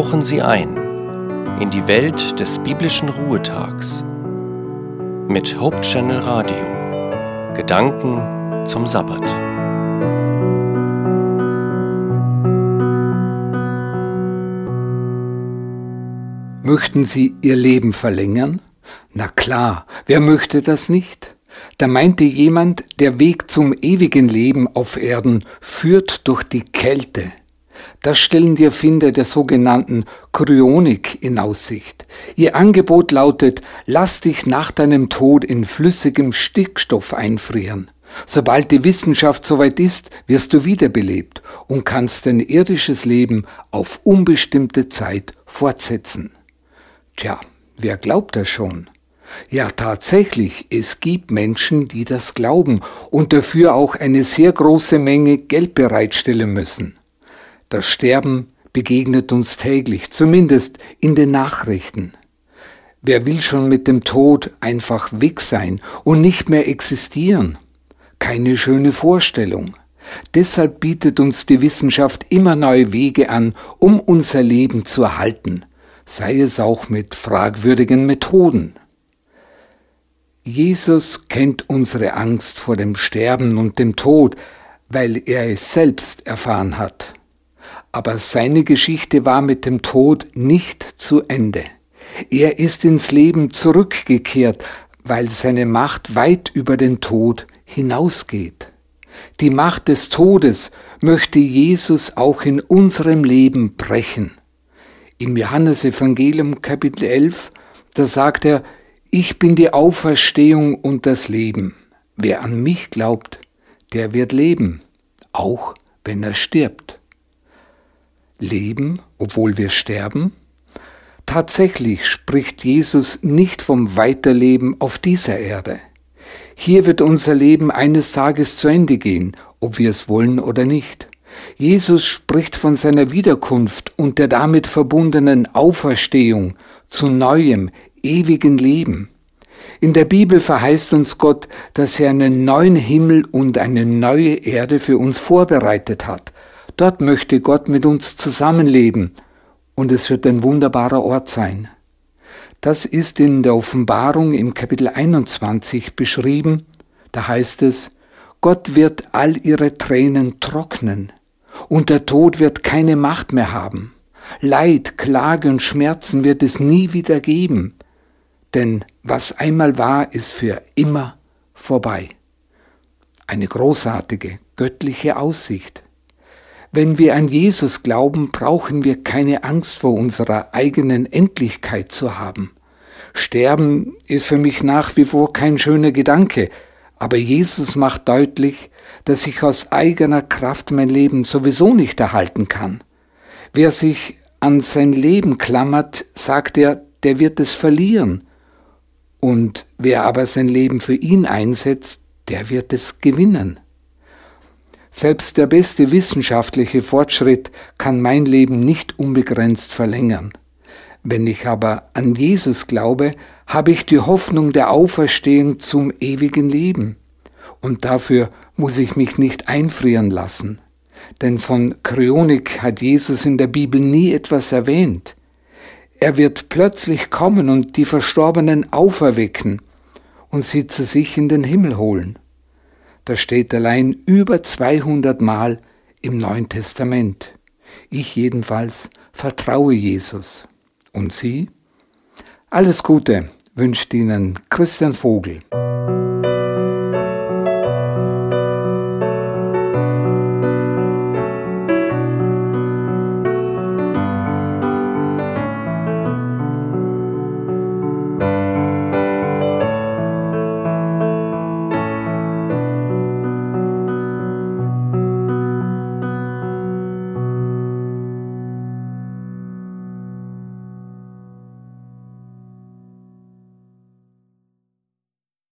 tauchen Sie ein in die Welt des biblischen Ruhetags mit Hope Channel Radio. Gedanken zum Sabbat. Möchten Sie Ihr Leben verlängern? Na klar, wer möchte das nicht? Da meinte jemand, der Weg zum ewigen Leben auf Erden führt durch die Kälte. Das stellen die Erfinder der sogenannten Kryonik in Aussicht. Ihr Angebot lautet, lass dich nach deinem Tod in flüssigem Stickstoff einfrieren. Sobald die Wissenschaft soweit ist, wirst du wiederbelebt und kannst dein irdisches Leben auf unbestimmte Zeit fortsetzen. Tja, wer glaubt das schon? Ja, tatsächlich, es gibt Menschen, die das glauben und dafür auch eine sehr große Menge Geld bereitstellen müssen. Das Sterben begegnet uns täglich, zumindest in den Nachrichten. Wer will schon mit dem Tod einfach weg sein und nicht mehr existieren? Keine schöne Vorstellung. Deshalb bietet uns die Wissenschaft immer neue Wege an, um unser Leben zu erhalten, sei es auch mit fragwürdigen Methoden. Jesus kennt unsere Angst vor dem Sterben und dem Tod, weil er es selbst erfahren hat. Aber seine Geschichte war mit dem Tod nicht zu Ende. Er ist ins Leben zurückgekehrt, weil seine Macht weit über den Tod hinausgeht. Die Macht des Todes möchte Jesus auch in unserem Leben brechen. Im Johannesevangelium Kapitel 11, da sagt er, ich bin die Auferstehung und das Leben. Wer an mich glaubt, der wird leben, auch wenn er stirbt leben, obwohl wir sterben? Tatsächlich spricht Jesus nicht vom Weiterleben auf dieser Erde. Hier wird unser Leben eines Tages zu Ende gehen, ob wir es wollen oder nicht. Jesus spricht von seiner Wiederkunft und der damit verbundenen Auferstehung zu neuem, ewigen Leben. In der Bibel verheißt uns Gott, dass er einen neuen Himmel und eine neue Erde für uns vorbereitet hat, Dort möchte Gott mit uns zusammenleben und es wird ein wunderbarer Ort sein. Das ist in der Offenbarung im Kapitel 21 beschrieben. Da heißt es, Gott wird all ihre Tränen trocknen und der Tod wird keine Macht mehr haben. Leid, Klage und Schmerzen wird es nie wieder geben, denn was einmal war, ist für immer vorbei. Eine großartige, göttliche Aussicht. Wenn wir an Jesus glauben, brauchen wir keine Angst vor unserer eigenen Endlichkeit zu haben. Sterben ist für mich nach wie vor kein schöner Gedanke, aber Jesus macht deutlich, dass ich aus eigener Kraft mein Leben sowieso nicht erhalten kann. Wer sich an sein Leben klammert, sagt er, der wird es verlieren. Und wer aber sein Leben für ihn einsetzt, der wird es gewinnen. Selbst der beste wissenschaftliche Fortschritt kann mein Leben nicht unbegrenzt verlängern. Wenn ich aber an Jesus glaube, habe ich die Hoffnung der Auferstehung zum ewigen Leben. Und dafür muss ich mich nicht einfrieren lassen. Denn von Kryonik hat Jesus in der Bibel nie etwas erwähnt. Er wird plötzlich kommen und die Verstorbenen auferwecken und sie zu sich in den Himmel holen. Das steht allein über 200 Mal im Neuen Testament. Ich jedenfalls vertraue Jesus. Und Sie? Alles Gute wünscht Ihnen Christian Vogel.